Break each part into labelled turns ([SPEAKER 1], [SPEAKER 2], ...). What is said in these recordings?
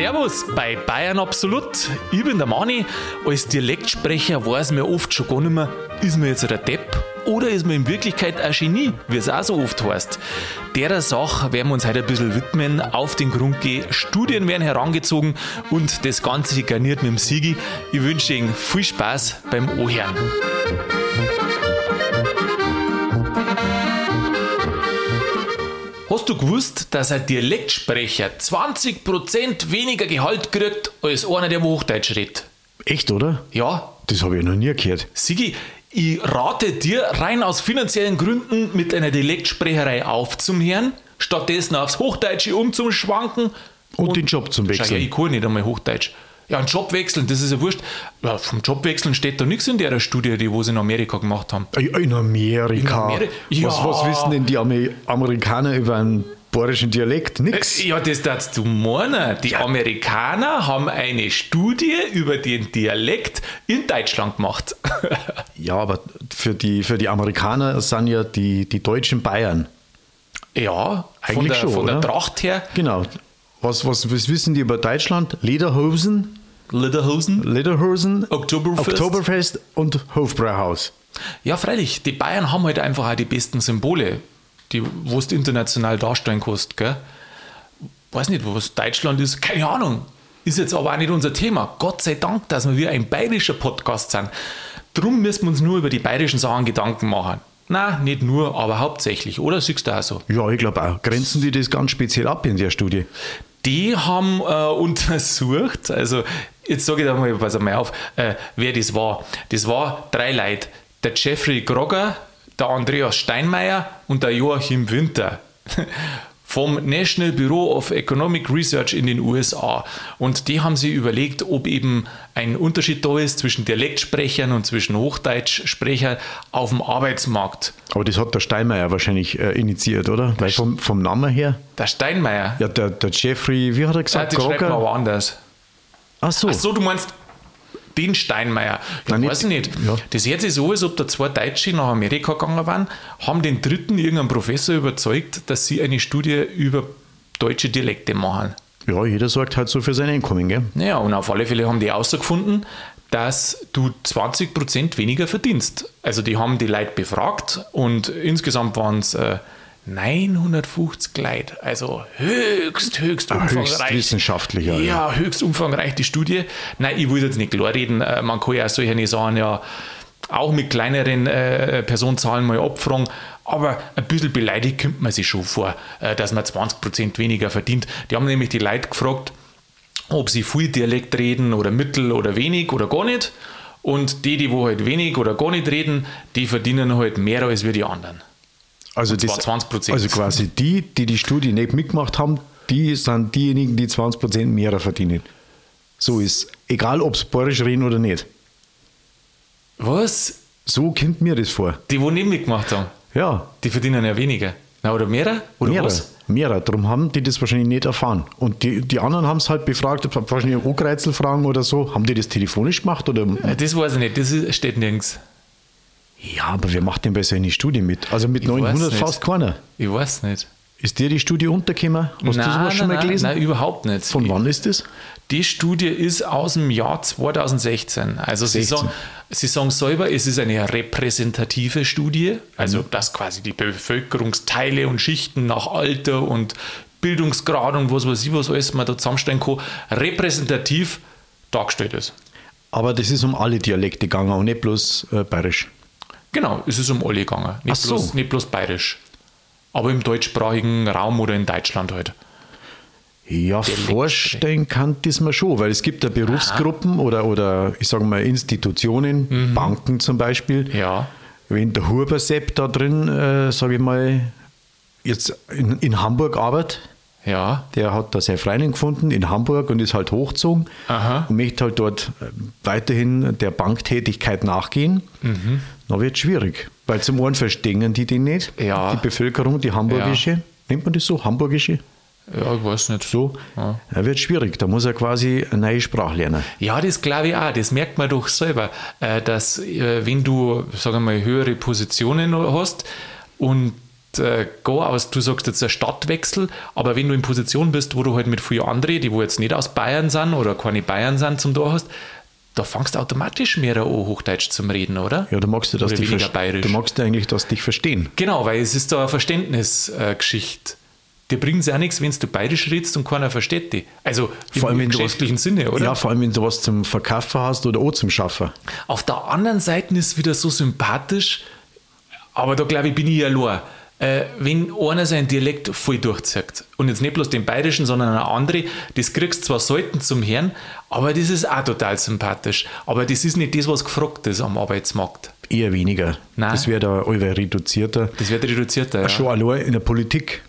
[SPEAKER 1] Servus bei Bayern Absolut. Ich bin der Mani. Als Dialektsprecher weiß mir oft schon gar nicht mehr, ist man jetzt ein Depp oder ist man in Wirklichkeit ein Genie, wie es auch so oft heißt. Derer Sache werden wir uns heute ein bisschen widmen, auf den Grund gehen. Studien werden herangezogen und das Ganze garniert mit dem Sigi. Ich wünsche Ihnen viel Spaß beim Ohren. Hast du gewusst, dass ein Dialektsprecher 20% weniger Gehalt kriegt als einer, der Hochdeutsch redet?
[SPEAKER 2] Echt, oder?
[SPEAKER 1] Ja.
[SPEAKER 2] Das habe ich noch nie gehört.
[SPEAKER 1] Sigi, ich rate dir rein aus finanziellen Gründen mit einer Dialektsprecherei aufzuhören, stattdessen aufs Hochdeutsche umzuschwanken
[SPEAKER 2] und, und den Job zum Wechseln.
[SPEAKER 1] Schau, ja, ich kann nicht einmal Hochdeutsch. Ja, einen Job wechseln, das ist ja wurscht. Ja, vom Job wechseln steht da nichts in der Studie, die sie in Amerika gemacht haben.
[SPEAKER 2] In Amerika? In
[SPEAKER 1] Ameri ja.
[SPEAKER 2] was, was wissen denn die Amerikaner über einen bayerischen Dialekt? Nix.
[SPEAKER 1] Äh, ja, das darfst du meinen. Die. Amerikaner haben eine Studie über den Dialekt in Deutschland gemacht.
[SPEAKER 2] ja, aber für die, für die Amerikaner sind ja die, die Deutschen Bayern.
[SPEAKER 1] Ja, eigentlich von der, schon. Von der Tracht her.
[SPEAKER 2] Genau. Was, was, was wissen die über Deutschland? Lederhosen,
[SPEAKER 1] Lederhosen.
[SPEAKER 2] Lederhosen.
[SPEAKER 1] Oktoberfest.
[SPEAKER 2] Oktoberfest und Hofbrauhaus.
[SPEAKER 1] Ja, freilich. Die Bayern haben halt einfach auch die besten Symbole, die wo du international darstellen kannst. Gell? Weiß nicht, was Deutschland ist. Keine Ahnung. Ist jetzt aber auch nicht unser Thema. Gott sei Dank, dass wir ein bayerischer Podcast sind. Drum müssen wir uns nur über die bayerischen Sachen Gedanken machen. Na, nicht nur, aber hauptsächlich, oder siehst du auch so?
[SPEAKER 2] Ja, ich glaube auch. Grenzen die das ganz speziell ab in der Studie?
[SPEAKER 1] Die haben äh, untersucht, also jetzt sage ich da mal, pass mal auf, äh, wer das war. Das war drei Leute. Der Jeffrey Grogger, der Andreas Steinmeier und der Joachim Winter. vom National Bureau of Economic Research in den USA. Und die haben sich überlegt, ob eben ein Unterschied da ist zwischen Dialektsprechern und zwischen Hochdeutschsprechern auf dem Arbeitsmarkt.
[SPEAKER 2] Aber das hat der Steinmeier wahrscheinlich äh, initiiert, oder? Weil vom, vom Namen her?
[SPEAKER 1] Der Steinmeier?
[SPEAKER 2] Ja, der, der Jeffrey, wie hat er gesagt?
[SPEAKER 1] Ja, das schreibt man aber anders.
[SPEAKER 2] Ach so.
[SPEAKER 1] Ach so, du meinst den Steinmeier. Ich Nein, weiß nicht. Ja. Das hört sich so, als ob da zwei Deutsche nach Amerika gegangen waren, haben den dritten irgendeinen Professor überzeugt, dass sie eine Studie über deutsche Dialekte machen.
[SPEAKER 2] Ja, jeder sorgt halt so für sein Einkommen, gell?
[SPEAKER 1] Ja, und auf alle Fälle haben die herausgefunden, dass du 20% weniger verdienst. Also die haben die Leute befragt und insgesamt waren es äh, 950 Leute, also höchst, höchst
[SPEAKER 2] umfangreich. Höchst wissenschaftlich,
[SPEAKER 1] ja. Ja, höchst umfangreich die Studie. Nein, ich will jetzt nicht klar reden, äh, man kann ja solche Sachen ja auch mit kleineren äh, Personenzahlen mal abfragen, aber ein bisschen beleidigt kommt man sich schon vor, äh, dass man 20% weniger verdient. Die haben nämlich die Leute gefragt, ob sie viel Dialekt reden oder mittel oder wenig oder gar nicht. Und die, die wo halt wenig oder gar nicht reden, die verdienen halt mehr als wir die anderen.
[SPEAKER 2] Also, das, 20 also quasi die, die die Studie nicht mitgemacht haben, die sind diejenigen, die 20 Prozent mehr verdienen. So ist Egal, ob es bayerisch reden oder nicht.
[SPEAKER 1] Was?
[SPEAKER 2] So kommt mir das vor.
[SPEAKER 1] Die, wo nicht mitgemacht haben?
[SPEAKER 2] Ja.
[SPEAKER 1] Die verdienen ja weniger. Na, oder mehrere? Oder
[SPEAKER 2] mehrere.
[SPEAKER 1] was?
[SPEAKER 2] Mehrere. Darum haben die das wahrscheinlich nicht erfahren. Und die, die anderen haben es halt befragt, wahrscheinlich Angereizelfragen oder so. Haben die das telefonisch gemacht? Oder?
[SPEAKER 1] Das weiß ich nicht, das steht nirgends.
[SPEAKER 2] Ja, aber wer macht denn bei so einer Studie mit? Also mit ich 900 fast keiner.
[SPEAKER 1] Ich weiß nicht.
[SPEAKER 2] Ist dir die Studie untergekommen?
[SPEAKER 1] Hast nein, du sowas schon mal nein, gelesen? Nein, überhaupt nicht.
[SPEAKER 2] Von wann ist das?
[SPEAKER 1] Die Studie ist aus dem Jahr 2016. Also Sie sagen, Sie sagen selber, es ist eine repräsentative Studie, also mhm. dass quasi die Bevölkerungsteile und Schichten nach Alter und Bildungsgrad und was weiß ich, was alles man da zusammenstellen kann, repräsentativ dargestellt ist.
[SPEAKER 2] Aber das ist um alle Dialekte gegangen und nicht bloß äh, bayerisch.
[SPEAKER 1] Genau, es ist um alle gegangen. Nicht,
[SPEAKER 2] so.
[SPEAKER 1] bloß, nicht bloß bayerisch. Aber im deutschsprachigen Raum oder in Deutschland halt.
[SPEAKER 2] Ja, vorstellen kann das man schon, weil es gibt ja Berufsgruppen oder, oder ich sage mal Institutionen, mhm. Banken zum Beispiel.
[SPEAKER 1] Ja.
[SPEAKER 2] Wenn der Huber-Sepp da drin, äh, sage ich mal, jetzt in, in Hamburg arbeitet,
[SPEAKER 1] ja.
[SPEAKER 2] Der hat da seine Freundin gefunden in Hamburg und ist halt hochgezogen
[SPEAKER 1] Aha.
[SPEAKER 2] und möchte halt dort äh, weiterhin der Banktätigkeit nachgehen. Mhm. Dann wird es schwierig, weil zum einen verstehen die den nicht,
[SPEAKER 1] ja.
[SPEAKER 2] die Bevölkerung, die hamburgische, ja. nennt man das so, hamburgische?
[SPEAKER 1] Ja, ich weiß nicht.
[SPEAKER 2] So, ja. Er wird schwierig. Da muss er quasi eine neue Sprache lernen.
[SPEAKER 1] Ja, das glaube ich auch. Das merkt man doch selber, äh, dass äh, wenn du, sagen wir mal, höhere Positionen hast und äh, aus, du sagst jetzt ein Stadtwechsel, aber wenn du in Position bist, wo du halt mit vielen anderen, die wo jetzt nicht aus Bayern sind oder keine Bayern sind, zum da hast, da fangst du automatisch mehr an, Hochdeutsch zum Reden, oder?
[SPEAKER 2] Ja, du magst du, dass dich
[SPEAKER 1] bayerisch.
[SPEAKER 2] Du magst du eigentlich, dass dich verstehen.
[SPEAKER 1] Genau, weil es ist da eine Verständnisgeschichte. Dir bringt es ja nichts, wenn du bayerisch redest und keiner versteht dich. Also
[SPEAKER 2] vor allem,
[SPEAKER 1] im
[SPEAKER 2] geschäftlichen
[SPEAKER 1] was, Sinne, oder?
[SPEAKER 2] Ja, vor allem, wenn du was zum Verkaufen hast oder auch zum Schaffen.
[SPEAKER 1] Auf der anderen Seite ist es wieder so sympathisch, aber da glaube ich, bin ich ja allein äh, wenn einer seinen Dialekt voll durchzieht und jetzt nicht bloß den bayerischen, sondern eine andere, das kriegst du zwar selten zum Hören, aber das ist auch total sympathisch. Aber das ist nicht das, was gefragt ist am Arbeitsmarkt.
[SPEAKER 2] Eher weniger. Nein. Das wird da reduzierter.
[SPEAKER 1] Das wird reduzierter,
[SPEAKER 2] ja. Schon allein in der Politik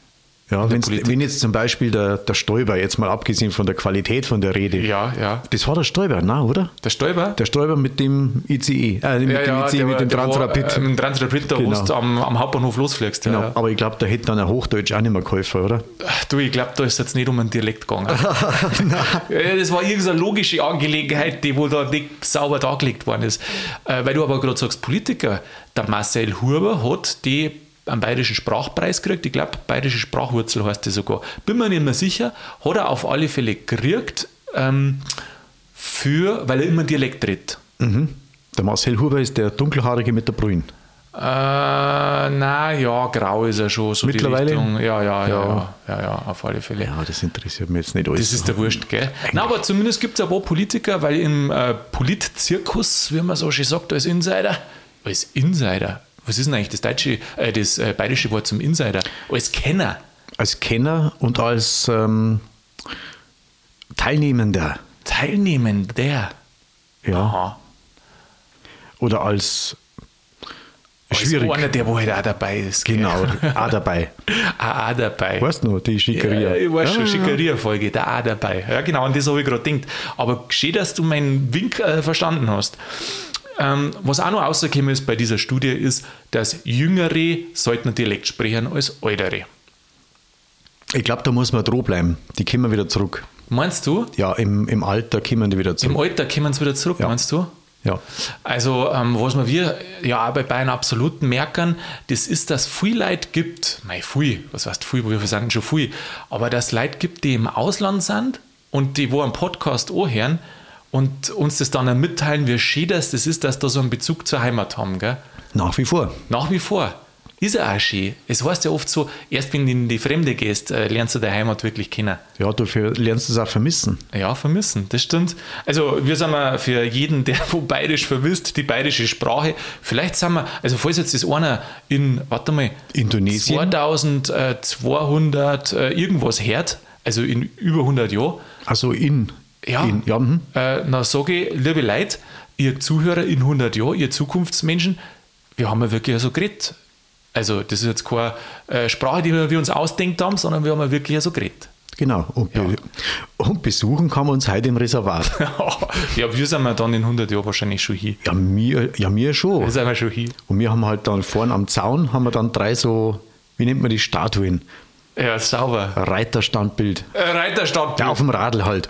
[SPEAKER 2] ja, wenn jetzt zum Beispiel der, der Stoiber, jetzt mal abgesehen von der Qualität von der Rede.
[SPEAKER 1] Ja, ja.
[SPEAKER 2] Das war der Stoiber, na, oder?
[SPEAKER 1] Der Stoiber?
[SPEAKER 2] Der Stoiber mit dem ICE,
[SPEAKER 1] äh, mit ja, dem ja, ICE, der, mit dem Transrapid. Äh, mit dem Transrapid, da genau. wo du am, am Hauptbahnhof losfliegst.
[SPEAKER 2] Genau, ja. aber ich glaube, da hätte dann ein Hochdeutsch auch nicht mehr geholfen, oder?
[SPEAKER 1] Du, ich glaube, da ist jetzt nicht um einen Dialekt gegangen. das war irgendeine logische Angelegenheit, die wohl da nicht sauber dargelegt worden ist. Äh, weil du aber gerade sagst, Politiker, der Marcel Huber hat die einen bayerischen Sprachpreis gekriegt. Ich glaube, bayerische Sprachwurzel heißt das sogar. Bin mir nicht mehr sicher. Hat er auf alle Fälle gekriegt, ähm, für, weil er immer Dialekt redet.
[SPEAKER 2] Mhm. Der Marcel Huber ist der dunkelhaarige mit der Brühen.
[SPEAKER 1] Äh, na ja, grau ist er schon. So
[SPEAKER 2] Mittlerweile?
[SPEAKER 1] Ja, ja, ja, ja, ja, ja, auf alle Fälle.
[SPEAKER 2] Ja, das interessiert mich jetzt nicht alles.
[SPEAKER 1] Das ist der Wurscht, gell? Na, aber zumindest gibt es ein paar Politiker, weil im äh, Politzirkus, wie man so schön sagt, als Insider, als Insider, was ist denn eigentlich das deutsche, äh, das äh, bayerische Wort zum Insider? Als Kenner.
[SPEAKER 2] Als Kenner und als ähm, Teilnehmender.
[SPEAKER 1] Teilnehmender.
[SPEAKER 2] Ja. Aha. Oder als
[SPEAKER 1] Schwierig. Als einer, der wo halt auch dabei ist.
[SPEAKER 2] Genau, auch dabei.
[SPEAKER 1] auch, dabei.
[SPEAKER 2] Weißt du noch, die Schickeria.
[SPEAKER 1] Ja, ich weiß schon, ah. Schickeria-Folge, da auch dabei. Ja, genau, an das habe ich gerade gedacht. Aber schön, dass du meinen Wink äh, verstanden hast. Ähm, was auch noch rausgekommen ist bei dieser Studie, ist, dass Jüngere sollten Dialekt sprechen als Ältere.
[SPEAKER 2] Ich glaube, da muss man droh bleiben. Die kommen wieder zurück.
[SPEAKER 1] Meinst du?
[SPEAKER 2] Ja, im, im Alter kommen die wieder zurück.
[SPEAKER 1] Im Alter kommen sie wieder zurück,
[SPEAKER 2] ja.
[SPEAKER 1] meinst du?
[SPEAKER 2] Ja.
[SPEAKER 1] Also, ähm, was wir ja auch bei Bayern absolut merken, das ist, dass es viel Leute gibt, mei, viel, was heißt viel, wir sagen schon viel, aber dass es Leute gibt, die im Ausland sind und die, wo einen Podcast auch hören, und uns das dann mitteilen, wie schön das, das ist, dass da so einen Bezug zur Heimat haben. Gell?
[SPEAKER 2] Nach wie vor.
[SPEAKER 1] Nach wie vor. Ist ja auch schön. Es heißt ja oft so, erst wenn du in die Fremde gehst, äh, lernst du deine Heimat wirklich kennen.
[SPEAKER 2] Ja, du lernst es auch vermissen.
[SPEAKER 1] Ja, vermissen, das stimmt. Also wir sind mal für jeden, der wo bayerisch vermisst, die bayerische Sprache. Vielleicht sind wir, also falls jetzt das einer in, warte mal,
[SPEAKER 2] Indonesien
[SPEAKER 1] 2200 äh, irgendwas hört, also in über 100 Jahren.
[SPEAKER 2] Also in
[SPEAKER 1] ja,
[SPEAKER 2] in, ja
[SPEAKER 1] mhm. äh, dann sage ich, liebe Leute, ihr Zuhörer in 100 Jahren, ihr Zukunftsmenschen, wir haben ja wirklich so geredet. Also, das ist jetzt keine äh, Sprache, die wir uns ausdenkt haben, sondern wir haben ja wirklich so geredet.
[SPEAKER 2] Genau. Und, ja. und, besuchen kann man uns heute im Reservat.
[SPEAKER 1] ja, wir sind wir dann in 100 Jahren wahrscheinlich schon hier.
[SPEAKER 2] Ja, mir, ja, wir schon.
[SPEAKER 1] Wir sind wir schon hier.
[SPEAKER 2] Und wir haben halt dann vorne am Zaun haben wir dann drei so, wie nennt man die Statuen?
[SPEAKER 1] Ja, sauber.
[SPEAKER 2] Reiterstandbild.
[SPEAKER 1] Äh, Reiterstandbild.
[SPEAKER 2] Ja, auf dem Radl halt.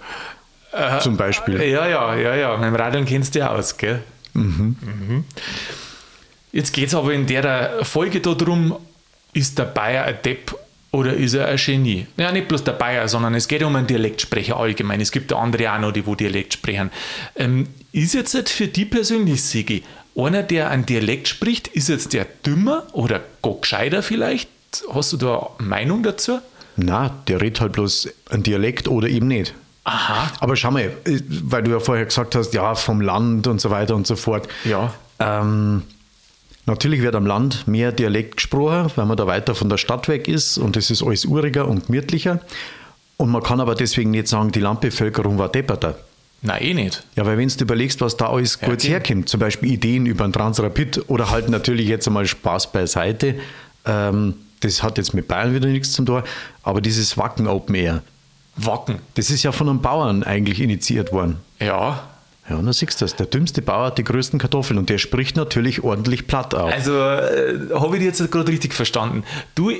[SPEAKER 1] Äh,
[SPEAKER 2] zum Beispiel.
[SPEAKER 1] Ja, ja, ja, ja. Mit dem Radeln kennst du ja aus, gell? Mhm. Mhm. Jetzt geht es aber in der Folge darum, ist der Bayer ein Depp oder ist er ein Genie? Ja, nicht bloß der Bayer, sondern es geht um einen Dialektsprecher allgemein. Es gibt andere auch noch, die wo Dialekt sprechen. Ähm, ist jetzt für die persönlich, Sigi, einer, der einen Dialekt spricht, ist jetzt der dümmer oder gar gescheiter vielleicht? Hast du da eine Meinung dazu?
[SPEAKER 2] Na, der redet halt bloß einen Dialekt oder eben nicht.
[SPEAKER 1] Aha.
[SPEAKER 2] Aber schau mal, weil du ja vorher gesagt hast, ja, vom Land und so weiter und so fort.
[SPEAKER 1] Ja.
[SPEAKER 2] Ähm, natürlich wird am Land mehr Dialekt gesprochen, weil man da weiter von der Stadt weg ist und es ist alles uriger und gemütlicher. Und man kann aber deswegen nicht sagen, die Landbevölkerung war depperter.
[SPEAKER 1] Nein, eh nicht.
[SPEAKER 2] Ja, weil wenn du überlegst, was da alles ja, kurz herkommt, zum Beispiel Ideen über einen Transrapid oder halt natürlich jetzt einmal Spaß beiseite, ähm, das hat jetzt mit Bayern wieder nichts zu tun, aber dieses Wacken Open Air,
[SPEAKER 1] Wacken.
[SPEAKER 2] Das ist ja von einem Bauern eigentlich initiiert worden.
[SPEAKER 1] Ja.
[SPEAKER 2] Ja, dann siehst du das. Der dümmste Bauer hat die größten Kartoffeln und der spricht natürlich ordentlich platt auch.
[SPEAKER 1] Also, äh, habe ich dich jetzt gerade richtig verstanden. Du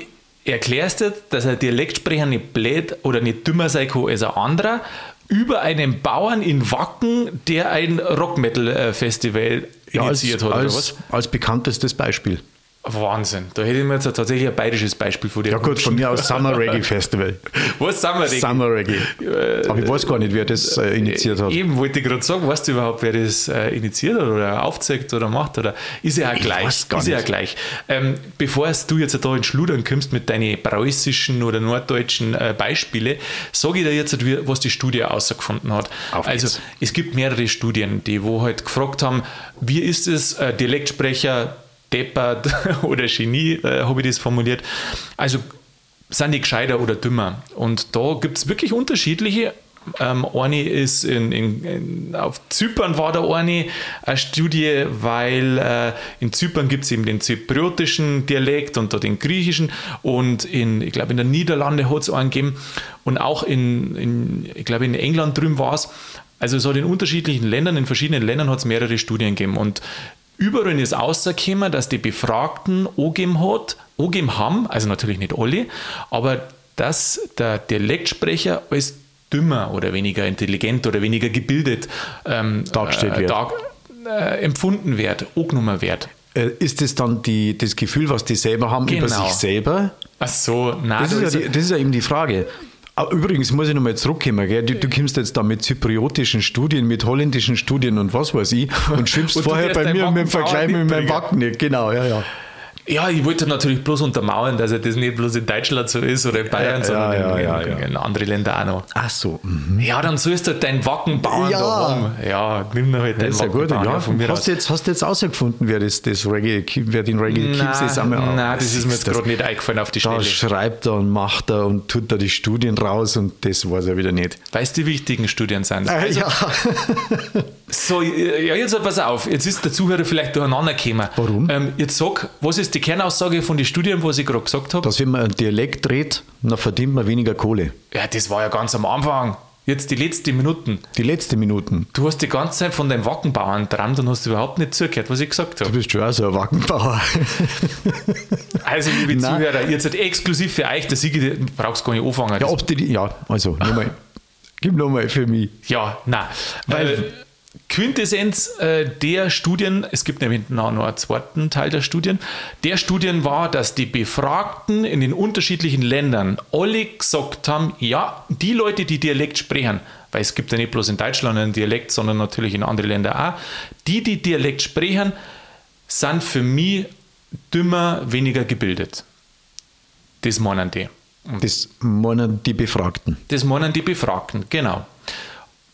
[SPEAKER 1] erklärst jetzt, dass ein Dialektsprecher nicht blöd oder nicht dümmer sein kann als ein anderer, über einen Bauern in Wacken, der ein Rock-Metal-Festival
[SPEAKER 2] ja, initiiert als, hat, als, als bekanntestes Beispiel.
[SPEAKER 1] Wahnsinn. Da hätte ich mir jetzt tatsächlich ein bayerisches Beispiel von dir.
[SPEAKER 2] Ja gut, von mir aus Summer Reggae Festival.
[SPEAKER 1] Was Summer Reggae?
[SPEAKER 2] Summer Reggae. Aber ich weiß gar nicht, wer das äh, initiiert hat.
[SPEAKER 1] Eben wollte ich gerade sagen, weißt du überhaupt, wer das äh, initiiert hat oder aufzeigt oder macht? Oder ist ja auch
[SPEAKER 2] Ich
[SPEAKER 1] gleich.
[SPEAKER 2] weiß gar
[SPEAKER 1] ist ja
[SPEAKER 2] nicht.
[SPEAKER 1] auch gleich. Ähm, bevor du jetzt da in Schludern kommst mit deinen preußischen oder norddeutschen äh, Beispiele, sage ich dir jetzt, was die Studie herausgefunden hat.
[SPEAKER 2] Auf
[SPEAKER 1] also
[SPEAKER 2] geht's.
[SPEAKER 1] es gibt mehrere Studien, die wo halt gefragt haben, wie ist es, äh, Dialektsprecher, deppert oder Genie, äh, habe ich das formuliert. Also sind die gescheiter oder dümmer? Und da gibt es wirklich unterschiedliche. Ähm, eine ist in, in, in, auf Zypern war da eine, eine Studie, weil äh, in Zypern gibt es eben den zypriotischen Dialekt und da den griechischen und in, ich glaube in den Niederlande hat es einen gegeben und auch in, in ich glaube in England drüben war es. Also es hat in unterschiedlichen Ländern, in verschiedenen Ländern hat es mehrere Studien gegeben und Überall ist rausgekommen, dass die Befragten angegeben hat, angegeben haben, also natürlich nicht alle, aber dass der Dialektsprecher als dümmer oder weniger intelligent oder weniger gebildet ähm,
[SPEAKER 2] Dargestellt wird.
[SPEAKER 1] dar- äh, empfunden wird, angenommen wird.
[SPEAKER 2] Äh, Ist das dann die, das Gefühl, was die selber haben über
[SPEAKER 1] Genau.
[SPEAKER 2] sich selber?
[SPEAKER 1] Ach so, nein,
[SPEAKER 2] Das
[SPEAKER 1] da
[SPEAKER 2] ist, ja
[SPEAKER 1] ist-
[SPEAKER 2] die, das ist ja eben die Frage. Ah, Übrigens muss ich nochmal zurückkommen. Gell? Du, du kommst jetzt da mit zypriotischen Studien, mit holländischen Studien und was weiß ich und schimpfst
[SPEAKER 1] Und
[SPEAKER 2] vorher bei mir mit dem Vergleich mit meinem. Wacken. Genau, ja, ja.
[SPEAKER 1] Ja, ich wollte natürlich bloß untermauern, dass er das nicht bloß in Deutschland so ist oder in Bayern,
[SPEAKER 2] Ja,
[SPEAKER 1] sondern
[SPEAKER 2] ja,
[SPEAKER 1] in,
[SPEAKER 2] ja,
[SPEAKER 1] in,
[SPEAKER 2] ja.
[SPEAKER 1] in andere Länder auch noch.
[SPEAKER 2] Ach so. mhm.
[SPEAKER 1] Ja, dann sollst du deinen Wacken bauen
[SPEAKER 2] Ja.
[SPEAKER 1] da rum. Ja, nimm dir halt
[SPEAKER 2] Das
[SPEAKER 1] deinen
[SPEAKER 2] ist ja
[SPEAKER 1] Wacken
[SPEAKER 2] gut. Ja,
[SPEAKER 1] von mir
[SPEAKER 2] hast,
[SPEAKER 1] aus.
[SPEAKER 2] du jetzt, hast du jetzt ausgefunden, wer, das, das Reggae, wer den Reggae Keeps ist?
[SPEAKER 1] Nein,
[SPEAKER 2] Einmal-
[SPEAKER 1] nein, das ist mir jetzt gerade nicht eingefallen auf die
[SPEAKER 2] Da
[SPEAKER 1] Stelle.
[SPEAKER 2] schreibt er und macht er und tut da die Studien raus und das weiß er wieder nicht.
[SPEAKER 1] Weil es die wichtigen Studien sind.
[SPEAKER 2] Äh, ja.
[SPEAKER 1] So, ja, jetzt pass auf, jetzt ist der Zuhörer vielleicht durcheinander gekommen.
[SPEAKER 2] Warum?
[SPEAKER 1] Ähm, jetzt sag, was ist die Kernaussage von den Studien, was ich gerade gesagt habe?
[SPEAKER 2] Dass wenn man einen Dialekt redet, dann verdient man weniger Kohle.
[SPEAKER 1] Ja, das war ja ganz am Anfang. Jetzt die letzten Minuten.
[SPEAKER 2] Die letzten Minuten.
[SPEAKER 1] Du hast die ganze Zeit von deinem Wackenbauern dran und hast überhaupt nicht zugehört, was ich gesagt
[SPEAKER 2] Du
[SPEAKER 1] habe.
[SPEAKER 2] bist schon auch so ein Wackenbauer.
[SPEAKER 1] Also, liebe
[SPEAKER 2] Nein.
[SPEAKER 1] Zuhörer, jetzt halt exklusiv für euch, der Siege, du brauchst gar nicht anfangen.
[SPEAKER 2] Ja, ob die, ja also nochmal. Gib nochmal für mich.
[SPEAKER 1] Ja, nein.
[SPEAKER 2] Weil-
[SPEAKER 1] Weil Quintessenz äh, der Studien, es gibt nämlich noch, noch einen zweiten Teil der Studien, der Studien war, dass die Befragten in den unterschiedlichen Ländern alle gesagt haben, ja, die Leute, die Dialekt sprechen, weil es gibt ja nicht bloß in Deutschland einen Dialekt, sondern natürlich in anderen Ländern auch, die, die Dialekt sprechen, sind für mich dümmer, weniger gebildet. Das meinen die.
[SPEAKER 2] Das meinen die Befragten.
[SPEAKER 1] Das meinen die Befragten, genau.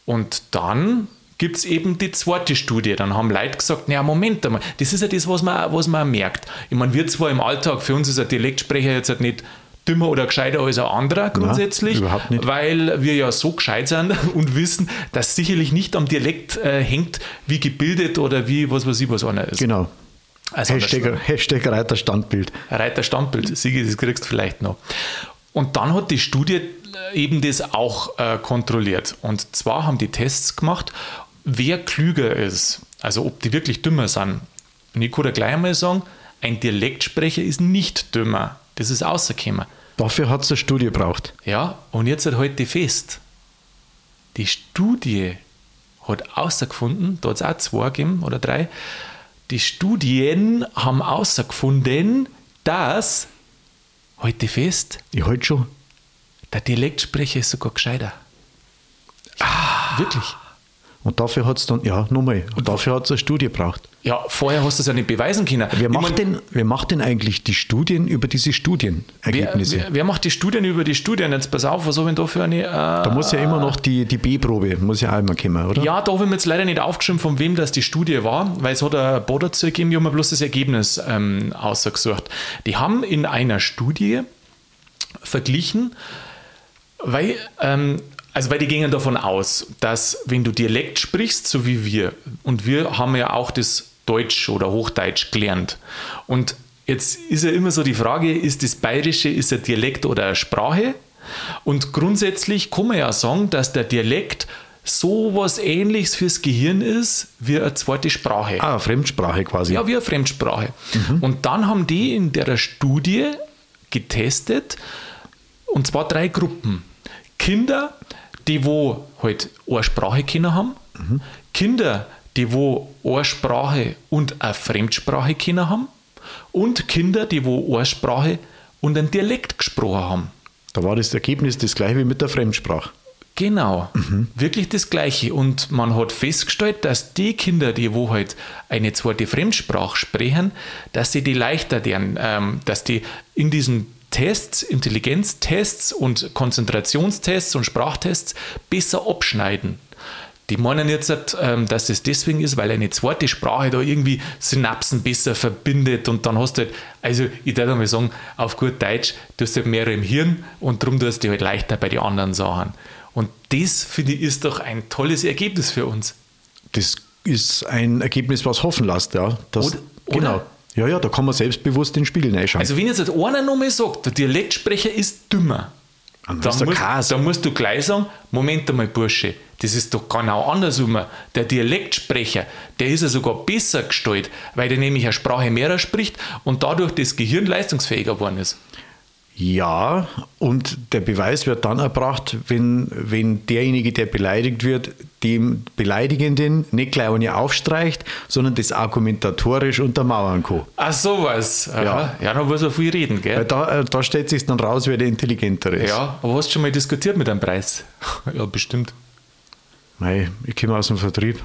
[SPEAKER 1] Und dann gibt es eben die zweite Studie. Dann haben Leute gesagt, naja, Moment einmal, das ist ja das, was man, was man merkt. Ich meine, wir zwar im Alltag, für uns ist ein Dialektsprecher jetzt halt nicht dümmer oder gescheiter als ein anderer grundsätzlich,
[SPEAKER 2] überhaupt nicht.
[SPEAKER 1] weil wir ja so gescheit sind und wissen, dass sicherlich nicht am Dialekt äh, hängt, wie gebildet oder wie, was weiß ich, was einer ist.
[SPEAKER 2] Genau.
[SPEAKER 1] Also
[SPEAKER 2] Hashtag, Hashtag Reiter Standbild.
[SPEAKER 1] Reiter Standbild, Sigi, das kriegst du vielleicht noch. Und dann hat die Studie äh, eben das auch äh, kontrolliert. Und zwar haben die Tests gemacht, wer klüger ist, also ob die wirklich dümmer sind. Und ich kann dir gleich einmal sagen, ein Dialektsprecher ist nicht dümmer. Das ist außergekommen.
[SPEAKER 2] Dafür hat es eine Studie braucht.
[SPEAKER 1] Ja, und jetzt halt heute fest. Die Studie hat außergefunden, da hat es auch zwei gegeben oder drei, die Studien haben außergefunden, dass, heute fest,
[SPEAKER 2] Ich halt schon.
[SPEAKER 1] der Dialektsprecher ist sogar gescheiter. Ah, wirklich?
[SPEAKER 2] Und dafür hat es dann, ja, nochmal, und dafür hat es eine Studie braucht.
[SPEAKER 1] Ja, vorher hast du es ja nicht beweisen können.
[SPEAKER 2] Wer
[SPEAKER 1] Ich
[SPEAKER 2] macht,
[SPEAKER 1] mein,
[SPEAKER 2] denn, wer macht denn eigentlich die Studien über diese
[SPEAKER 1] wer,
[SPEAKER 2] Studienergebnisse?
[SPEAKER 1] wer, wer macht die Studien über die Studien? Jetzt pass auf, was habe ich denn da für eine. Äh,
[SPEAKER 2] da muss ja immer noch die, die B-Probe, muss ja auch immer kommen, oder?
[SPEAKER 1] Ja, da habe ich mir jetzt leider nicht aufgeschrieben, von wem das die Studie war, weil es hat ein dazu gegeben, die haben mir bloß das Ergebnis ähm, ausgesucht. Die haben in einer Studie verglichen, weil, ähm, also weil die gingen davon aus, dass wenn du Dialekt sprichst, so wie wir, und wir haben ja auch das Deutsch oder Hochdeutsch gelernt. Und jetzt ist ja immer so die Frage, ist das Bayerische, ist ein Dialekt oder eine Sprache? Und grundsätzlich kann man ja sagen, dass der Dialekt so was ähnliches fürs Gehirn ist wie eine zweite Sprache.
[SPEAKER 2] Ah, Fremdsprache quasi.
[SPEAKER 1] Ja, wie eine Fremdsprache. Und dann haben die in der Studie getestet, und zwar drei Gruppen. Kinder, die wo halt eine Sprache kennen haben, Kinder, die wo eine Sprache und eine Fremdsprache kennen haben Und Kinder, die wo eine Sprache und einen Dialekt gesprochen haben.
[SPEAKER 2] Da war das Ergebnis das gleiche wie mit der Fremdsprache.
[SPEAKER 1] Genau, mhm. wirklich das Gleiche. Und man hat festgestellt, dass die Kinder, die wo halt eine zweite Fremdsprache sprechen, dass sie die leichter werden, ähm, dass die in diesen Tests, Intelligenztests und Konzentrationstests und Sprachtests besser abschneiden. Die meinen jetzt, ähm, dass es deswegen ist, weil eine zweite Sprache da irgendwie Synapsen besser verbindet und dann hast du halt, also ich würde mal sagen, auf gut Deutsch, du hast halt mehr im Hirn und darum tust du halt leichter bei den anderen Sachen. Und das, finde ich, ist doch ein tolles Ergebnis für uns.
[SPEAKER 2] Das ist ein Ergebnis, was hoffen lässt, ja. Das, oder, genau. Oder? Ja, ja, da kann man selbstbewusst in den Spiegel reinschauen.
[SPEAKER 1] Also wenn jetzt einer nochmal sagt, der Dialektsprecher ist dümmer, dann, dann, musst, dann musst du gleich sagen, Moment einmal, Bursche, das ist doch genau andersrum. Der Dialektsprecher, der ist ja sogar besser gestellt, weil der nämlich eine Sprache mehrer spricht und dadurch das Gehirn leistungsfähiger geworden ist.
[SPEAKER 2] Ja, und der Beweis wird dann erbracht, wenn, wenn derjenige, der beleidigt wird, dem Beleidigenden nicht gleich eine aufstreicht, sondern das argumentatorisch untermauern kann.
[SPEAKER 1] Ach, sowas. Ja, ja dann muss er viel reden, gell?
[SPEAKER 2] Weil da, äh, da stellt sich dann raus, wer der Intelligentere ist.
[SPEAKER 1] Ja, aber hast du schon mal diskutiert mit einem Preis? ja, bestimmt.
[SPEAKER 2] Nein, ich komme aus dem Vertrieb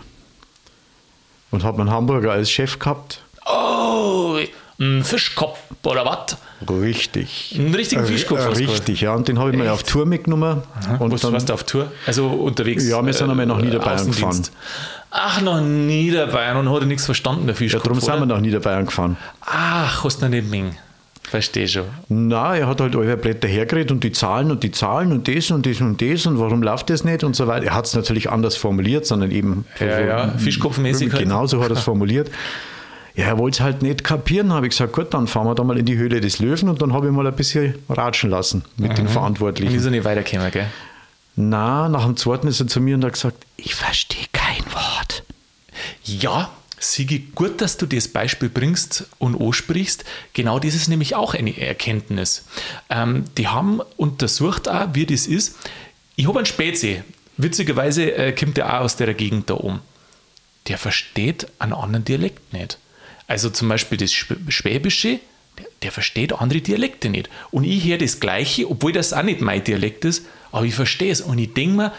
[SPEAKER 2] und habe einen Hamburger als Chef gehabt.
[SPEAKER 1] Oh, ein Fischkopf oder was?
[SPEAKER 2] Richtig.
[SPEAKER 1] Einen richtigen Fischkopf. Äh,
[SPEAKER 2] richtig, ja. Und den habe ich Echt? mal auf Tour mitgenommen.
[SPEAKER 1] Aha. Und Was, dann, warst du auf Tour? Also unterwegs?
[SPEAKER 2] Ja, wir sind einmal nach äh, Niederbayern gefahren.
[SPEAKER 1] Ach, nach Niederbayern und hat nichts verstanden, der Fischkopf.
[SPEAKER 2] Ja, darum sind wir nach Niederbayern gefahren.
[SPEAKER 1] Ach, hast du nicht Ming. Verstehe schon.
[SPEAKER 2] Na, er hat halt alle Blätter hergeredet und die Zahlen und die Zahlen und das und das und das und warum läuft das nicht und so weiter. Er hat es natürlich anders formuliert, sondern eben.
[SPEAKER 1] Ja, so, ja, Fischkopfmäßig.
[SPEAKER 2] Halt. Genau so hat er es formuliert. Ja, er wollte es halt nicht kapieren, habe ich gesagt, gut, dann fahren wir da mal in die Höhle des Löwen und dann habe ich mal ein bisschen ratschen lassen mit mhm. den Verantwortlichen. Und
[SPEAKER 1] ist er nicht weitergekommen, gell?
[SPEAKER 2] Na, nach dem zweiten ist er zu mir und hat gesagt, ich verstehe kein Wort.
[SPEAKER 1] Ja, Sigi, gut, dass du das Beispiel bringst und ansprichst. Genau das ist nämlich auch eine Erkenntnis. Ähm, die haben untersucht auch, wie das ist. Ich habe einen Spätsee. Witzigerweise äh, kommt der auch aus der Gegend da oben. Der versteht einen anderen Dialekt nicht. Also zum Beispiel das Schwäbische, der, der versteht andere Dialekte nicht. Und ich höre das Gleiche, obwohl das auch nicht mein Dialekt ist, aber ich verstehe es. Und ich denke mir,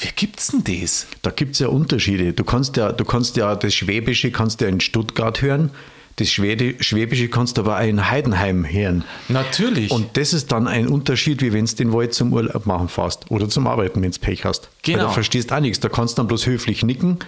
[SPEAKER 1] wie gibt es denn das?
[SPEAKER 2] Da gibt es ja Unterschiede. Du kannst ja, du kannst ja das Schwäbische kannst ja in Stuttgart hören. Das Schwäbische kannst du aber auch in Heidenheim hören.
[SPEAKER 1] Natürlich.
[SPEAKER 2] Und das ist dann ein Unterschied, wie wenn du den Wald zum Urlaub machen fährst oder zum Arbeiten, wenn du Pech hast. Genau. Weil du verstehst auch nichts. Da kannst du dann bloß höflich nicken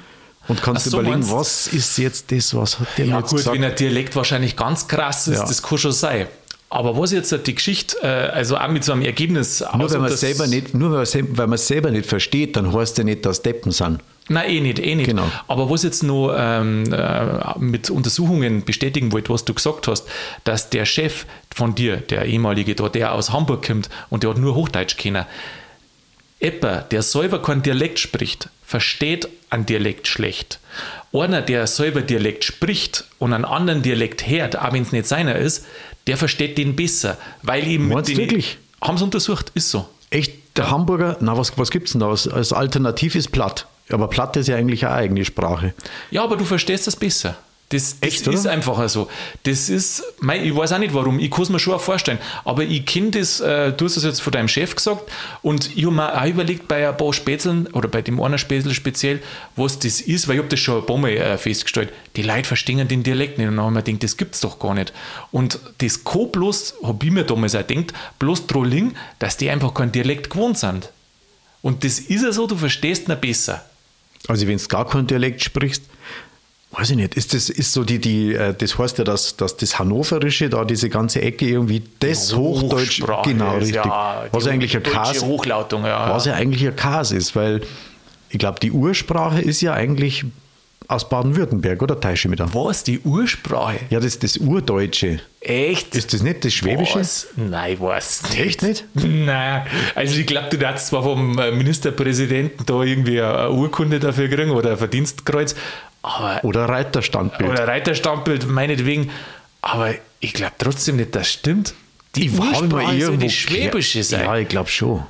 [SPEAKER 2] und kannst so, überlegen, was ist jetzt das, was hat der
[SPEAKER 1] ja,
[SPEAKER 2] mir
[SPEAKER 1] jetzt gut, gesagt? wenn ein Dialekt wahrscheinlich ganz krass ist, ja. das kann schon sein. Aber was jetzt die Geschichte, äh, also auch mit so einem Ergebnis
[SPEAKER 2] Nur, wenn man selber nicht, nur weil man es selber nicht versteht, dann heißt ja nicht, dass Deppen sind.
[SPEAKER 1] Nein, eh nicht, eh nicht. Genau. Aber was jetzt noch ähm, äh, mit Untersuchungen bestätigen wollte, was du gesagt hast, dass der Chef von dir, der ehemalige, da, der aus Hamburg kommt und der hat nur Hochdeutsch kennen, Epper, der selber keinen Dialekt spricht, versteht einen Dialekt schlecht. Einer, der selber Dialekt spricht und einen anderen Dialekt hört, auch wenn es nicht seiner ist, der versteht den besser. Weil ihm
[SPEAKER 2] Meinst
[SPEAKER 1] den,
[SPEAKER 2] wirklich?
[SPEAKER 1] Haben sie untersucht, ist so.
[SPEAKER 2] Echt? Der ja. Hamburger, na, was, was gibt es denn da? Als, als Alternativ ist platt. Aber platt ist ja eigentlich eine eigene Sprache.
[SPEAKER 1] Ja, aber du verstehst das besser. Das, das Echt, ist oder? einfach so. Das ist, ich weiß auch nicht warum, ich kann es mir schon auch vorstellen, aber ich kenne das, äh, du hast es jetzt von deinem Chef gesagt und ich habe mir auch überlegt bei ein paar Spätzeln oder bei dem einen Spätzl speziell, was das ist, weil ich habe das schon ein paar Mal äh, festgestellt, die Leute verstehen den Dialekt nicht und dann habe ich mir gedacht, das gibt es doch gar nicht. Und das kann bloß, habe ich mir damals auch gedacht, bloß Trolling, dass die einfach keinen Dialekt gewohnt sind. Und das ist ja so, du verstehst ihn besser.
[SPEAKER 2] Also wenn du gar keinen Dialekt sprichst, Weiß ich nicht. Ist das ist so die, die, äh, das heißt ja, dass, dass das Hannoverische, da diese ganze Ecke irgendwie das Hochdeutsch, genau richtig. Ja, was eigentlich ein Kas,
[SPEAKER 1] Hochlautung, ja.
[SPEAKER 2] Was ja eigentlich ein Kas ist, weil ich glaube, die Ursprache ist ja eigentlich aus Baden-Württemberg, oder Teische mit an?
[SPEAKER 1] Was, die Ursprache?
[SPEAKER 2] Ja, das ist das Urdeutsche.
[SPEAKER 1] Echt?
[SPEAKER 2] Ist das nicht das Schwäbische?
[SPEAKER 1] Was? Nein, was
[SPEAKER 2] nicht. Echt nicht?
[SPEAKER 1] Nein. Also ich glaube, du darfst zwar vom äh, Ministerpräsidenten da irgendwie eine Urkunde dafür kriegen oder ein Verdienstkreuz, aber,
[SPEAKER 2] oder Reiterstandbild.
[SPEAKER 1] Oder Reiterstandbild, meinetwegen. Aber ich glaube trotzdem nicht, das stimmt.
[SPEAKER 2] Die ich Ursprache
[SPEAKER 1] soll die schwäbische sein.
[SPEAKER 2] Ja, ich glaube schon.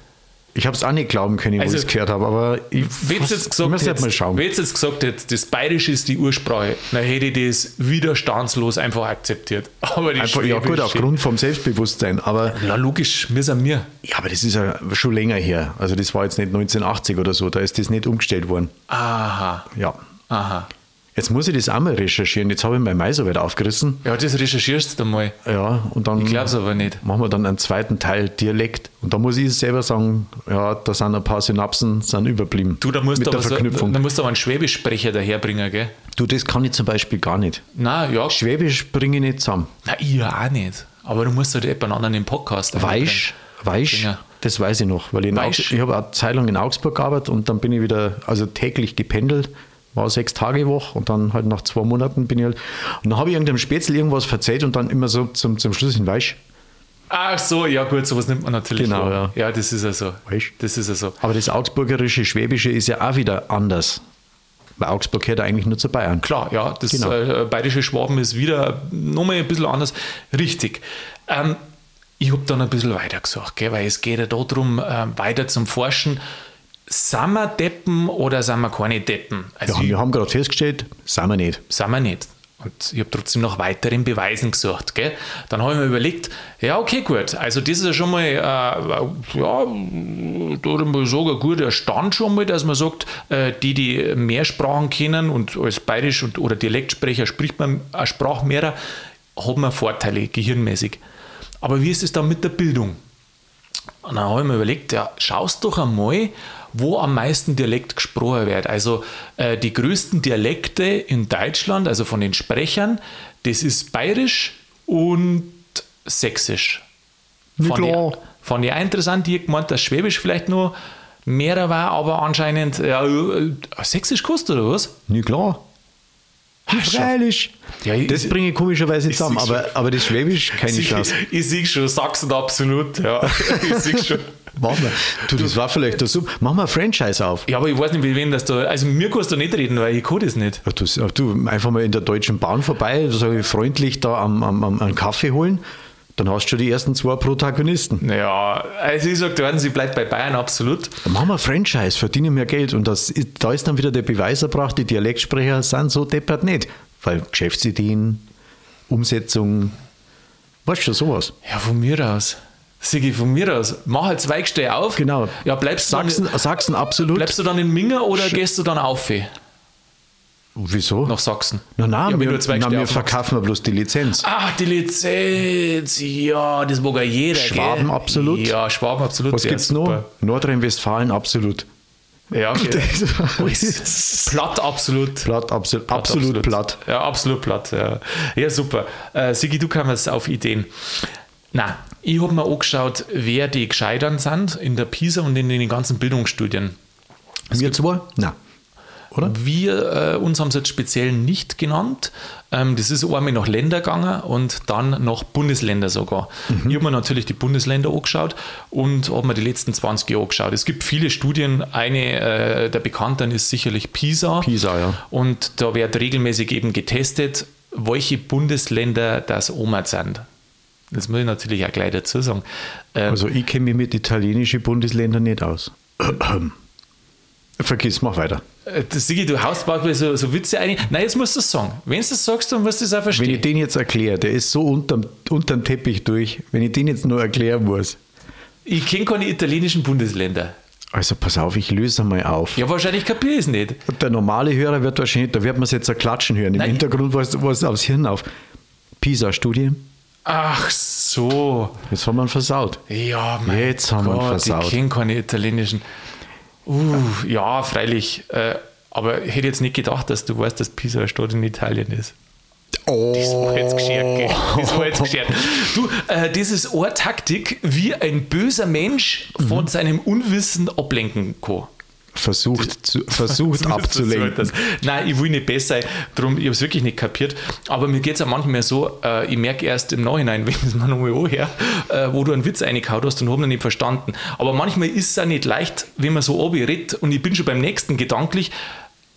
[SPEAKER 2] Ich habe es auch nicht glauben können,
[SPEAKER 1] Also,
[SPEAKER 2] wo ich es gehört habe, aber ich,
[SPEAKER 1] Wenn
[SPEAKER 2] was-
[SPEAKER 1] jetzt gesagt
[SPEAKER 2] muss
[SPEAKER 1] hättest,
[SPEAKER 2] mal schauen.
[SPEAKER 1] wenn jetzt gesagt hättest, das Bayerische ist die Ursprache, dann hätte ich das widerstandslos einfach akzeptiert. Aber die
[SPEAKER 2] Einfach, ja gut, aufgrund vom Selbstbewusstsein, aber
[SPEAKER 1] Na logisch, wir sind wir.
[SPEAKER 2] ja, aber das ist ja schon länger her. Also das war jetzt nicht 1980 oder so, da ist das nicht umgestellt worden.
[SPEAKER 1] Aha,
[SPEAKER 2] Ja.
[SPEAKER 1] aha.
[SPEAKER 2] Jetzt muss ich das auch mal recherchieren. Jetzt habe ich mein Mais so weit aufgerissen.
[SPEAKER 1] Ja, das recherchierst du mal.
[SPEAKER 2] Ja, und dann
[SPEAKER 1] Ich glaub's aber nicht.
[SPEAKER 2] machen wir dann einen zweiten Teil Dialekt. Und da muss ich selber sagen, ja, da sind ein paar Synapsen sind überblieben.
[SPEAKER 1] Du, da musst
[SPEAKER 2] mit
[SPEAKER 1] du
[SPEAKER 2] der
[SPEAKER 1] aber, so,
[SPEAKER 2] Verknüpfung.
[SPEAKER 1] da musst du aber einen Schwäbischsprecher daherbringen, gell?
[SPEAKER 2] du, das kann ich zum Beispiel gar nicht.
[SPEAKER 1] Na ja,
[SPEAKER 2] Schwäbisch bringe ich nicht zusammen.
[SPEAKER 1] na, ich auch nicht. Aber du musst halt jemand anderen im Podcast
[SPEAKER 2] Weisch, Weisch, das weiß ich noch, weil ich, in
[SPEAKER 1] Weisch.
[SPEAKER 2] Augs- ich habe eine Zeit lang in Augsburg gearbeitet und dann bin ich wieder, also täglich gependelt, war sechs Tage Woche und dann halt nach zwei Monaten bin ich halt, und dann habe ich irgendeinem Spätzle irgendwas verzeiht und dann immer so zum, zum Schluss in Weisch.
[SPEAKER 1] Ach so, ja gut, sowas nimmt man natürlich.
[SPEAKER 2] Genau, ja.
[SPEAKER 1] Ja, das ist ja so. Das ist ja so.
[SPEAKER 2] Aber das Augsburgerische, Schwäbische ist ja auch wieder anders. Weil Augsburg gehört eigentlich nur zu Bayern.
[SPEAKER 1] Klar, ja, das
[SPEAKER 2] Genau.
[SPEAKER 1] äh, bayerische Schwaben ist wieder nochmal ein bisschen anders. Richtig. Ähm, ich habe dann ein bisschen weiter gesucht, gell, weil es geht ja darum, ähm, weiter zum Forschen. Sind wir Deppen oder sind wir keine Deppen? Also
[SPEAKER 2] Ja, wir haben gerade festgestellt, sind wir nicht.
[SPEAKER 1] sind wir nicht. Und ich habe trotzdem nach weiteren Beweisen gesucht. Gell? Dann habe ich mir überlegt, ja, okay, gut. Also, das ist ja schon mal, äh, ja, da würde ich sagen, ein guter Stand schon mal, dass man sagt, äh, die, die mehr Sprachen kennen und als Bayerisch und, oder Dialektsprecher spricht man eine Sprache mehr, hat man Vorteile gehirnmäßig. Aber wie ist es dann mit der Bildung? Und dann habe ich mir überlegt, ja, schaust doch einmal, wo am meisten Dialekt gesprochen wird. Also äh, die größten Dialekte in Deutschland, also von den Sprechern, das ist Bayerisch und Sächsisch.
[SPEAKER 2] Na
[SPEAKER 1] Fand ich,
[SPEAKER 2] klar.
[SPEAKER 1] fand ich auch interessant. Hab gemeint, dass Schwäbisch vielleicht nur mehr war, aber anscheinend, ja, äh, Sächsisch kostet oder was?
[SPEAKER 2] Nie klar.
[SPEAKER 1] Schau.
[SPEAKER 2] Freilich.
[SPEAKER 1] Ja, ich-
[SPEAKER 2] das bringe ich komischerweise zusammen, aber, aber das Schwäbisch keine
[SPEAKER 1] Ich,
[SPEAKER 2] Chance.
[SPEAKER 1] ich sehe schon Sachsen absolut. Ja. ich sehe schon.
[SPEAKER 2] Machen wir. Du, das war vielleicht der Sub. Machen wir ein Franchise auf.
[SPEAKER 1] Ja, aber ich weiß nicht, mit wem das da. Also, mir kannst du nicht reden, weil ich kann das nicht.
[SPEAKER 2] Ja, Du, du einfach mal in der Deutschen Bahn vorbei, sag ich freundlich da am, am, am einen Kaffee holen, dann hast du schon die ersten zwei Protagonisten.
[SPEAKER 1] Ja, also ich sage, werden sie bleibt bei Bayern absolut.
[SPEAKER 2] Dann machen wir Franchise, verdienen mehr Geld und das da ist dann wieder der Beweis erbracht, die Dialektsprecher sind so deppert nicht, weil Geschäftsideen, Umsetzung, weißt du schon sowas.
[SPEAKER 1] Ja, von mir aus. Sigi, von mir aus. Mach halt Zweigstelle auf.
[SPEAKER 2] Genau.
[SPEAKER 1] Ja, bleibst,
[SPEAKER 2] Sachsen,
[SPEAKER 1] du, dann,
[SPEAKER 2] Sachsen absolut.
[SPEAKER 1] bleibst du dann in Minger oder gehst du dann auf
[SPEAKER 2] Wieso?
[SPEAKER 1] nach Sachsen?
[SPEAKER 2] Na, na,
[SPEAKER 1] ja,
[SPEAKER 2] wir,
[SPEAKER 1] du Zweigstelle
[SPEAKER 2] na, wir verkaufen ja bloß die Lizenz.
[SPEAKER 1] Ach, die Lizenz. Ja, das mag ja jeder.
[SPEAKER 2] Schwaben
[SPEAKER 1] gell?
[SPEAKER 2] absolut.
[SPEAKER 1] Ja, Schwaben absolut.
[SPEAKER 2] Was
[SPEAKER 1] ja,
[SPEAKER 2] gibt's noch? Nordrhein-Westfalen absolut.
[SPEAKER 1] Ja, okay. Platt absolut.
[SPEAKER 2] Platt, absolut, absolut platt.
[SPEAKER 1] Ja, absolut platt. Ja, ja super. Äh, Sigi, du kamst auf Ideen. Na, ich habe mir angeschaut, wer die Gescheitern sind in der PISA und in den ganzen Bildungsstudien.
[SPEAKER 2] Wir zwei? Nein. Oder?
[SPEAKER 1] Wir, äh, uns haben sie jetzt speziell nicht genannt. Ähm, das ist einmal nach Länder gegangen und dann nach Bundesländer sogar. Ich habe mir natürlich die Bundesländer angeschaut und habe mir die letzten 20 Jahre angeschaut. Es gibt viele Studien. Eine äh, der bekannten ist sicherlich PISA.
[SPEAKER 2] PISA, ja.
[SPEAKER 1] Und da wird regelmäßig eben getestet, welche Bundesländer das Oma sind. Das muss ich natürlich auch gleich dazu sagen. Ähm,
[SPEAKER 2] Also ich kenne mich mit italienischen Bundesländern nicht aus. Vergiss, mach weiter.
[SPEAKER 1] Äh, Sigi, du haust bald so, so Witze ein. Nein, jetzt musst du es sagen. Wenn du es sagst, dann musst du es auch
[SPEAKER 2] Wenn ich
[SPEAKER 1] verstehen.
[SPEAKER 2] den jetzt erkläre, der ist so unterm, unterm Teppich durch, wenn ich den jetzt nur erklären muss.
[SPEAKER 1] Ich kenne keine italienischen Bundesländer.
[SPEAKER 2] Also pass auf, ich löse mal auf.
[SPEAKER 1] Ja, wahrscheinlich kapiere ich es nicht.
[SPEAKER 2] Der normale Hörer wird wahrscheinlich, da wird man es jetzt Klatschen hören. Im
[SPEAKER 1] Nein.
[SPEAKER 2] Hintergrund was, was aufs Hirn auf. PISA-Studie,
[SPEAKER 1] Ach so.
[SPEAKER 2] jetzt haben wir ihn versaut.
[SPEAKER 1] Ja, mein
[SPEAKER 2] Jetzt haben wir ihn
[SPEAKER 1] Gott,
[SPEAKER 2] versaut.
[SPEAKER 1] Ich kenne keine italienischen. Uh, ja, freilich. Äh, aber ich hätte jetzt nicht gedacht, dass du weißt, dass Pisa eine Stadt in Italien ist.
[SPEAKER 2] Oh.
[SPEAKER 1] Das war jetzt geschert, gell? Das war jetzt geschert. Du, äh, das ist eine Taktik, wie ein böser Mensch von seinem Unwissen ablenken kann.
[SPEAKER 2] Versucht, zu, versucht abzulenken.
[SPEAKER 1] Das- Nein, ich will nicht besser sein, darum, ich habe es wirklich nicht kapiert. Aber mir geht es auch manchmal so, äh, ich merke erst im Nachhinein, wenn es mir nochmal anhöre, äh, wo du einen Witz reingehauen hast und habe ihn nicht verstanden. Aber manchmal ist es auch nicht leicht, wenn man so redet und ich bin schon beim nächsten gedanklich,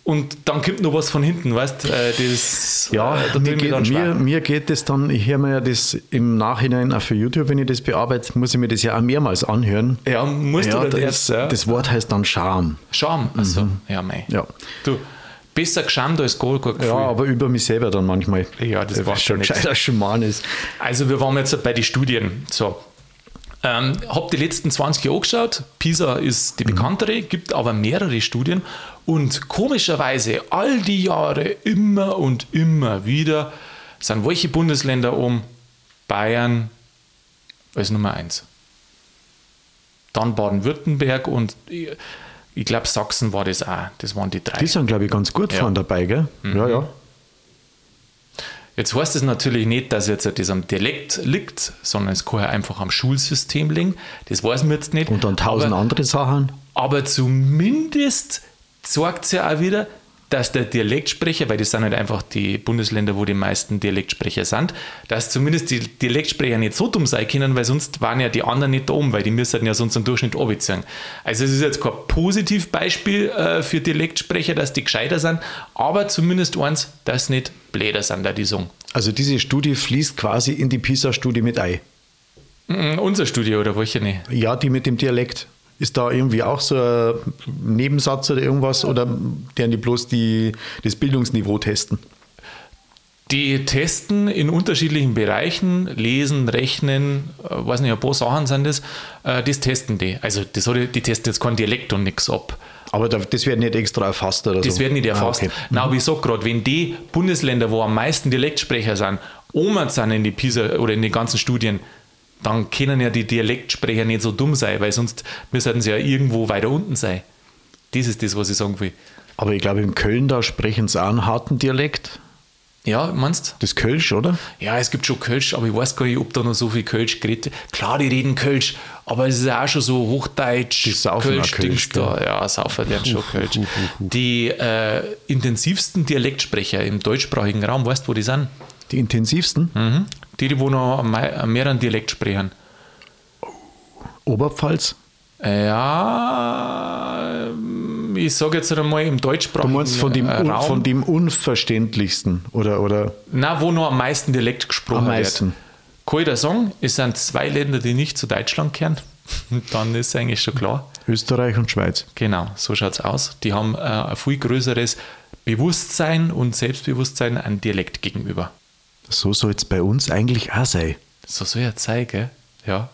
[SPEAKER 1] und dann kommt noch was von hinten, weißt äh, das
[SPEAKER 2] Ja,
[SPEAKER 1] äh,
[SPEAKER 2] mir, geht, mir, mir geht das dann, ich höre mir ja das im Nachhinein auch für YouTube, wenn ich das bearbeite, muss ich mir das ja auch mehrmals anhören.
[SPEAKER 1] ja, musst
[SPEAKER 2] Ja,
[SPEAKER 1] du da
[SPEAKER 2] das,
[SPEAKER 1] das, ja.
[SPEAKER 2] das Wort heißt dann Scham.
[SPEAKER 1] Scham, also, ja, mei.
[SPEAKER 2] Ja.
[SPEAKER 1] Du, besser geschämt als gut
[SPEAKER 2] Ja,
[SPEAKER 1] Gefühl.
[SPEAKER 2] aber über mich selber dann manchmal.
[SPEAKER 1] Ja, das
[SPEAKER 2] Weil
[SPEAKER 1] macht
[SPEAKER 2] schon
[SPEAKER 1] ja
[SPEAKER 2] gescheiter Schumann ist.
[SPEAKER 1] Also wir waren jetzt bei den Studien. So. Ähm, hab die letzten 20 Jahre angeschaut. PISA ist die bekanntere, gibt aber mehrere Studien. Und komischerweise, all die Jahre immer und immer wieder sind welche Bundesländer um Bayern als Nummer 1. Dann Baden-Württemberg und ich, ich glaube Sachsen war das auch. Das waren die drei.
[SPEAKER 2] Die sind, glaube ich, ganz gut
[SPEAKER 1] Ja.
[SPEAKER 2] vorne dabei, gell? Ja, ja.
[SPEAKER 1] Jetzt heißt es natürlich nicht, dass jetzt das am Dialekt liegt, sondern es kann ja einfach am Schulsystem liegen. Das weiß man jetzt nicht.
[SPEAKER 2] Und dann tausend
[SPEAKER 1] aber,
[SPEAKER 2] andere Sachen.
[SPEAKER 1] aber zumindest zeigt es ja auch wieder, dass der Dialektsprecher, weil das sind halt einfach die Bundesländer, wo die meisten Dialektsprecher sind, dass zumindest die Dialektsprecher nicht so dumm sein können, weil sonst waren ja die anderen nicht da oben, weil die müssten ja sonst einen Durchschnitt abziehen. Also es ist jetzt kein Positivbeispiel äh, für Dialektsprecher, dass die gescheiter sind, aber zumindest eins, dass nicht bläder sind, da die sagen.
[SPEAKER 2] Also diese Studie fließt quasi in die PISA-Studie mit ein.
[SPEAKER 1] Mm, Unser Studio oder welche nicht?
[SPEAKER 2] Ja, die mit dem Dialekt. Ist da irgendwie auch so ein Nebensatz oder irgendwas? Oder deren die bloß die, das Bildungsniveau testen?
[SPEAKER 1] Die testen in unterschiedlichen Bereichen, lesen, rechnen, äh, weiß nicht, ein paar Sachen sind das, äh, das testen die. Also das hat, die testen jetzt keinen Dialekt und nichts ab.
[SPEAKER 2] Aber da, das wird nicht extra erfasst oder
[SPEAKER 1] Das
[SPEAKER 2] so?
[SPEAKER 1] wird nicht erfasst.
[SPEAKER 2] Ah, okay.
[SPEAKER 1] Na, aber ich sag gerade, wenn die Bundesländer, wo am meisten Dialektsprecher sind, oben sind in die PISA oder in den ganzen Studien, dann können ja die Dialektsprecher nicht so dumm sein, weil sonst müssten sie ja irgendwo weiter unten sein. Das ist das, was ich sagen will.
[SPEAKER 2] Aber ich glaube, in Köln, da sprechen sie auch einen harten Dialekt.
[SPEAKER 1] Ja, meinst
[SPEAKER 2] Das Kölsch, oder?
[SPEAKER 1] Ja, es gibt schon Kölsch, aber ich weiß gar nicht, ob da noch so viel Kölsch geredet. Klar, die reden Kölsch, aber es ist ja auch schon so Hochdeutsch,
[SPEAKER 2] Die saufen auch
[SPEAKER 1] Kölsch-Dings
[SPEAKER 2] Kölsch,
[SPEAKER 1] da. Ja, saufen werden schon Kölsch. Die äh, intensivsten Dialektsprecher im deutschsprachigen Raum, weißt du, wo die sind?
[SPEAKER 2] Die intensivsten?
[SPEAKER 1] Mhm. Die, die wo noch mehreren Dialekt sprechen.
[SPEAKER 2] Oberpfalz?
[SPEAKER 1] Ja, ich sage jetzt einmal im
[SPEAKER 2] Du
[SPEAKER 1] deutschsprachigen
[SPEAKER 2] meinst von dem, un,
[SPEAKER 1] Raum.
[SPEAKER 2] von dem unverständlichsten? Oder, oder
[SPEAKER 1] Na, wo noch am meisten Dialekt gesprochen
[SPEAKER 2] Am meisten.
[SPEAKER 1] wird. Kann ich da sagen, es sind zwei Länder, die nicht zu Deutschland gehören. Dann ist eigentlich schon klar.
[SPEAKER 2] Österreich und Schweiz?
[SPEAKER 1] Genau, so schaut es aus. Die haben äh, ein viel größeres Bewusstsein und Selbstbewusstsein an Dialekt gegenüber.
[SPEAKER 2] So soll es bei uns eigentlich auch sein.
[SPEAKER 1] So soll ja sein, gell? Ja.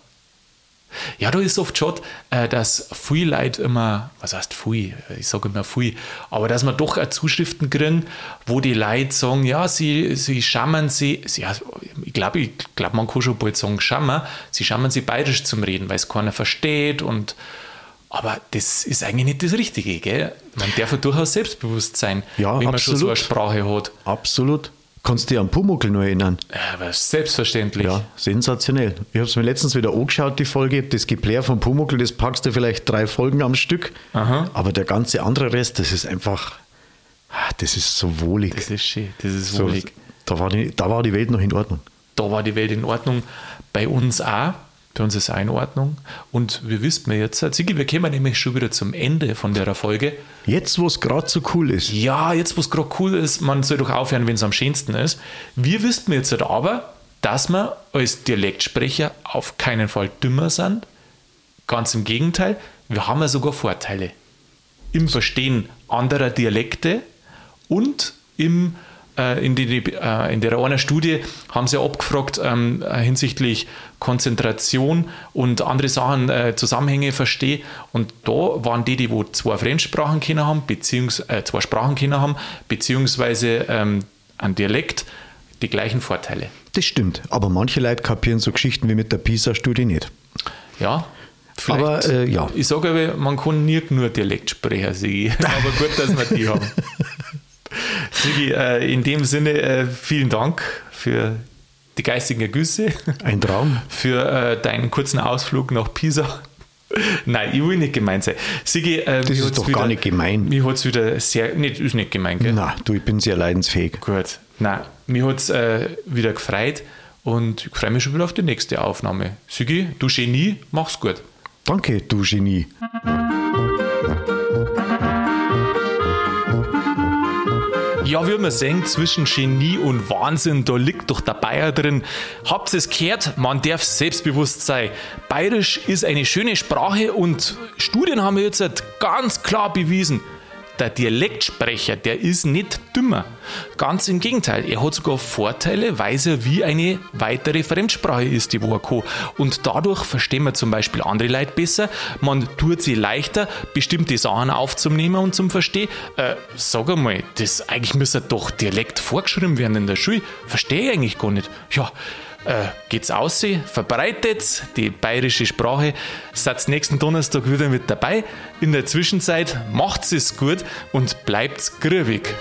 [SPEAKER 1] Ja, da ist oft schon, äh, dass viele Leute immer, was heißt viel? Ich sage immer viel, aber dass man doch auch Zuschriften kriegen, wo die Leute sagen, ja, sie, sie schammen sie, sie ja, ich glaube, ich glaub, man kann schon bald sagen, schammer, sie schammen sie bayerisch zum Reden, weil es keiner versteht und aber das ist eigentlich nicht das Richtige, gell? Man darf ja durchaus selbstbewusst sein,
[SPEAKER 2] Ja,
[SPEAKER 1] wenn man schon so eine. Sprache hat.
[SPEAKER 2] Absolut. Kannst du dich an Pumuckl noch erinnern?
[SPEAKER 1] Ja, selbstverständlich.
[SPEAKER 2] Ja, sensationell. Ich habe es mir letztens wieder angeschaut, die Folge. Das Geplär von Pumuckl, das packst du vielleicht drei Folgen am Stück.
[SPEAKER 1] Aha.
[SPEAKER 2] Aber der ganze andere Rest, das ist einfach, ah, das ist so wohlig.
[SPEAKER 1] Das ist schön, das ist
[SPEAKER 2] so,
[SPEAKER 1] wohlig.
[SPEAKER 2] da, war die, da war die Welt noch in Ordnung.
[SPEAKER 1] da war die Welt in Ordnung. Bei uns auch. Bei uns ist auch in Ordnung. Und wir wissen wir jetzt, Sigi, wir kommen nämlich schon wieder zum Ende von der Folge.
[SPEAKER 2] Jetzt, wo es gerade so cool ist.
[SPEAKER 1] Ja, jetzt, wo es gerade cool ist, man soll doch aufhören, wenn es am schönsten ist. Wir wissen jetzt halt aber, dass wir als Dialektsprecher auf keinen Fall dümmer sind. Ganz im Gegenteil, wir haben ja sogar Vorteile. Im Verstehen anderer Dialekte und im, in, die, äh, in der einer Studie haben sie abgefragt ähm, äh, hinsichtlich Konzentration und andere Sachen, äh, Zusammenhänge verstehe. Und da waren die, die wo zwei Fremdsprachen kennen haben, beziehungsweise äh, zwei Sprachen kennen haben, beziehungsweise ähm, ein Dialekt, die gleichen Vorteile.
[SPEAKER 2] Das stimmt. Aber manche Leute kapieren so Geschichten wie mit der PISA-Studie nicht.
[SPEAKER 1] Ja. Vielleicht,
[SPEAKER 2] Aber, äh, ja.
[SPEAKER 1] Ich sage aber, man kann nicht nur Dialektsprecher Sigi. Aber gut, dass wir die haben. Sigi, äh, in dem Sinne äh, vielen Dank für die geistigen Ergüsse,
[SPEAKER 2] Ein Traum.
[SPEAKER 1] für äh, deinen kurzen Ausflug nach Pisa. Nein, ich will nicht gemein sein. Sigi, äh,
[SPEAKER 2] Das ist doch
[SPEAKER 1] wieder,
[SPEAKER 2] gar nicht gemein.
[SPEAKER 1] Mir hat es wieder sehr, nicht, ist nicht gemein, gell?
[SPEAKER 2] Na, du, ich bin sehr leidensfähig.
[SPEAKER 1] Gut. Nein, mir hat es äh, wieder gefreut und ich freue mich schon wieder auf die nächste Aufnahme. Sigi, du Genie, mach's gut.
[SPEAKER 2] Danke, du Genie.
[SPEAKER 1] Ja, wie man sehen, zwischen Genie und Wahnsinn, da liegt doch der Bayer drin. Habt ihr es gehört? Man darf selbstbewusst sein. Bayerisch ist eine schöne Sprache und Studien haben jetzt ganz klar bewiesen, der Dialektsprecher, der ist nicht dümmer. Ganz im Gegenteil, er hat sogar Vorteile, weil er wie eine weitere Fremdsprache ist, die kann. Und dadurch verstehen wir zum Beispiel andere Leute besser. Man tut sie leichter, bestimmte Sachen aufzunehmen und zum Verstehen. Äh, sag einmal, das eigentlich müsste doch Dialekt vorgeschrieben werden in der Schule. Verstehe ich eigentlich gar nicht. Ja, äh, geht's aus, verbreitet die bayerische Sprache. Seid nächsten Donnerstag wieder mit dabei. In der Zwischenzeit macht's es gut und bleibt's grübig.